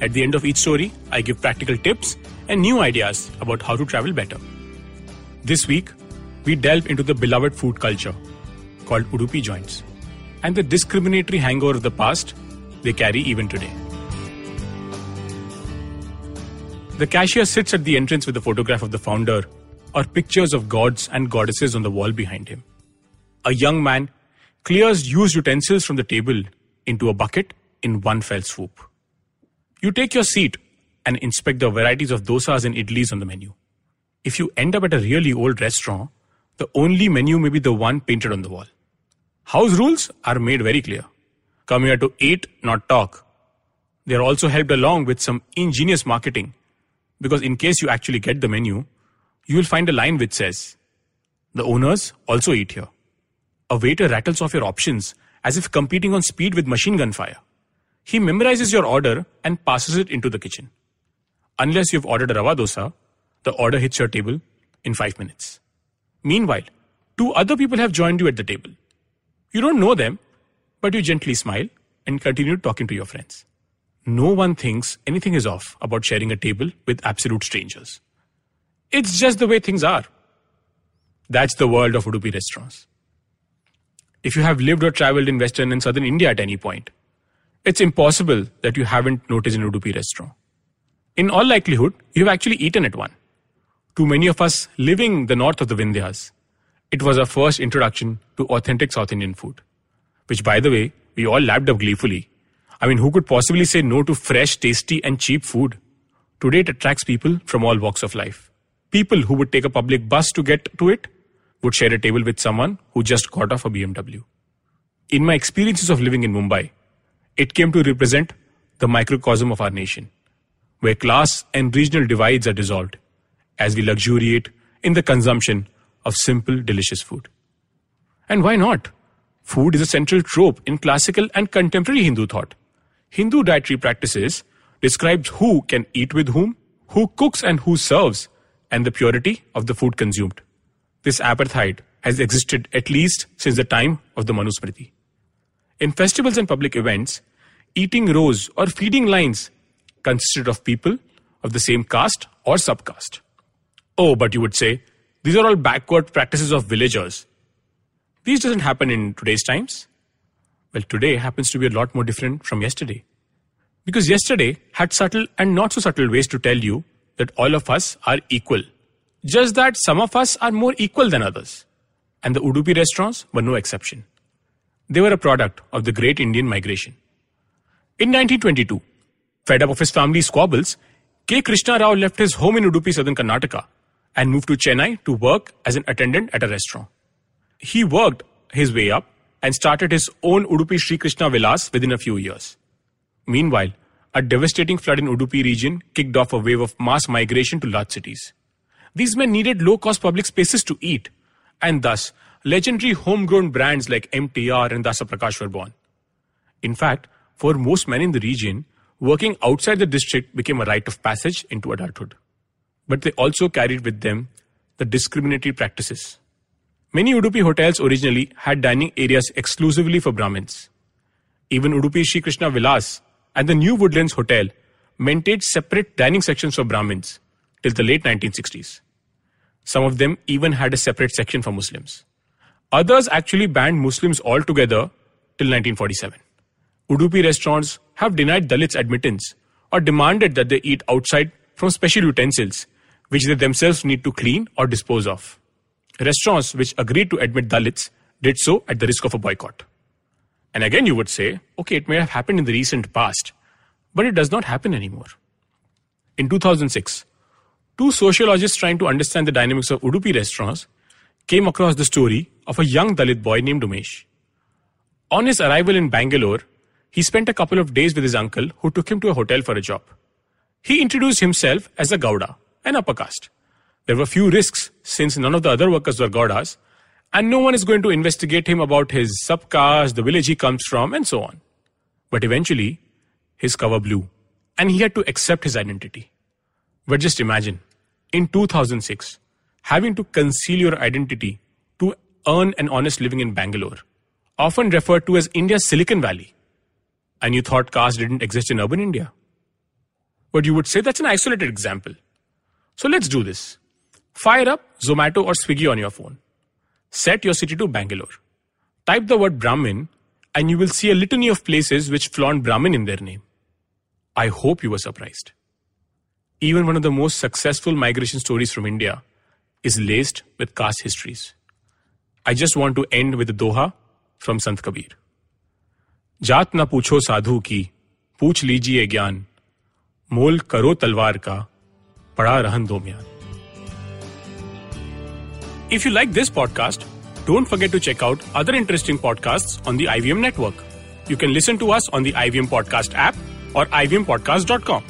At the end of each story, I give practical tips and new ideas about how to travel better. This week, we delve into the beloved food culture called Udupi joints and the discriminatory hangover of the past they carry even today. The cashier sits at the entrance with a photograph of the founder or pictures of gods and goddesses on the wall behind him. A young man clears used utensils from the table into a bucket in one fell swoop. You take your seat and inspect the varieties of dosas and idlis on the menu. If you end up at a really old restaurant, the only menu may be the one painted on the wall. House rules are made very clear. Come here to eat, not talk. They are also helped along with some ingenious marketing because in case you actually get the menu, you will find a line which says, The owners also eat here. A waiter rattles off your options as if competing on speed with machine gun fire. He memorizes your order and passes it into the kitchen. Unless you've ordered a rava dosa, the order hits your table in five minutes. Meanwhile, two other people have joined you at the table. You don't know them, but you gently smile and continue talking to your friends. No one thinks anything is off about sharing a table with absolute strangers. It's just the way things are. That's the world of Udupi restaurants. If you have lived or traveled in Western and Southern India at any point, it's impossible that you haven't noticed an Udupi restaurant. In all likelihood, you've actually eaten at one. To many of us living the north of the Vindhyas, it was our first introduction to authentic South Indian food, which, by the way, we all lapped up gleefully. I mean, who could possibly say no to fresh, tasty, and cheap food? Today, it attracts people from all walks of life. People who would take a public bus to get to it would share a table with someone who just got off a BMW. In my experiences of living in Mumbai, it came to represent the microcosm of our nation, where class and regional divides are dissolved as we luxuriate in the consumption of simple, delicious food. And why not? Food is a central trope in classical and contemporary Hindu thought. Hindu dietary practices describes who can eat with whom, who cooks and who serves, and the purity of the food consumed. This apartheid has existed at least since the time of the Manusmriti. In festivals and public events, eating rows or feeding lines consisted of people of the same caste or subcaste. Oh, but you would say, these are all backward practices of villagers. These doesn't happen in today's times. Well, today happens to be a lot more different from yesterday. Because yesterday had subtle and not so subtle ways to tell you that all of us are equal. Just that some of us are more equal than others. And the Udupi restaurants were no exception. They were a product of the great Indian migration. In 1922, fed up of his family's squabbles, K. Krishna Rao left his home in Udupi, southern Karnataka, and moved to Chennai to work as an attendant at a restaurant. He worked his way up and started his own Udupi Sri Krishna Vilas within a few years. Meanwhile, a devastating flood in Udupi region kicked off a wave of mass migration to large cities. These men needed low-cost public spaces to eat, and thus legendary homegrown brands like MTR and Dasa Prakash were born. In fact, for most men in the region, working outside the district became a rite of passage into adulthood. But they also carried with them the discriminatory practices. Many Udupi hotels originally had dining areas exclusively for Brahmins. Even Udupi Sri Krishna Vilas and the New Woodlands Hotel maintained separate dining sections for Brahmins till the late 1960s. Some of them even had a separate section for Muslims. Others actually banned Muslims altogether till 1947. Udupi restaurants have denied Dalits admittance or demanded that they eat outside from special utensils, which they themselves need to clean or dispose of. Restaurants which agreed to admit Dalits did so at the risk of a boycott. And again, you would say, okay, it may have happened in the recent past, but it does not happen anymore. In 2006, two sociologists trying to understand the dynamics of Udupi restaurants came across the story of a young Dalit boy named Umesh. On his arrival in Bangalore, he spent a couple of days with his uncle, who took him to a hotel for a job. he introduced himself as a Gauda, an upper caste. There were few risks since none of the other workers were Gaudas, and no one is going to investigate him about his subcaste, the village he comes from, and so on. But eventually, his cover blew, and he had to accept his identity. But just imagine, in 2006, having to conceal your identity to earn an honest living in Bangalore, often referred to as India's Silicon Valley. And you thought caste didn't exist in urban India. But you would say that's an isolated example. So let's do this. Fire up Zomato or Swiggy on your phone. Set your city to Bangalore. Type the word Brahmin and you will see a litany of places which flaunt Brahmin in their name. I hope you were surprised. Even one of the most successful migration stories from India is laced with caste histories. I just want to end with a doha from Sant Kabir. जात न पूछो साधु की पूछ लीजिए ज्ञान मोल करो तलवार का पड़ा रहन दो म्यान If you like this podcast, don't forget to check out other interesting podcasts on the IVM network. You can listen to us on the IVM Podcast app or ivmpodcast.com.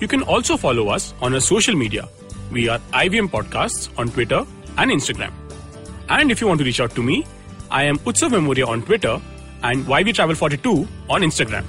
You can also follow us on our social media. we are IVM Podcasts on Twitter and Instagram. And if you want to reach out to me, I am Utsav Memoria on Twitter and YV Travel 42 on Instagram.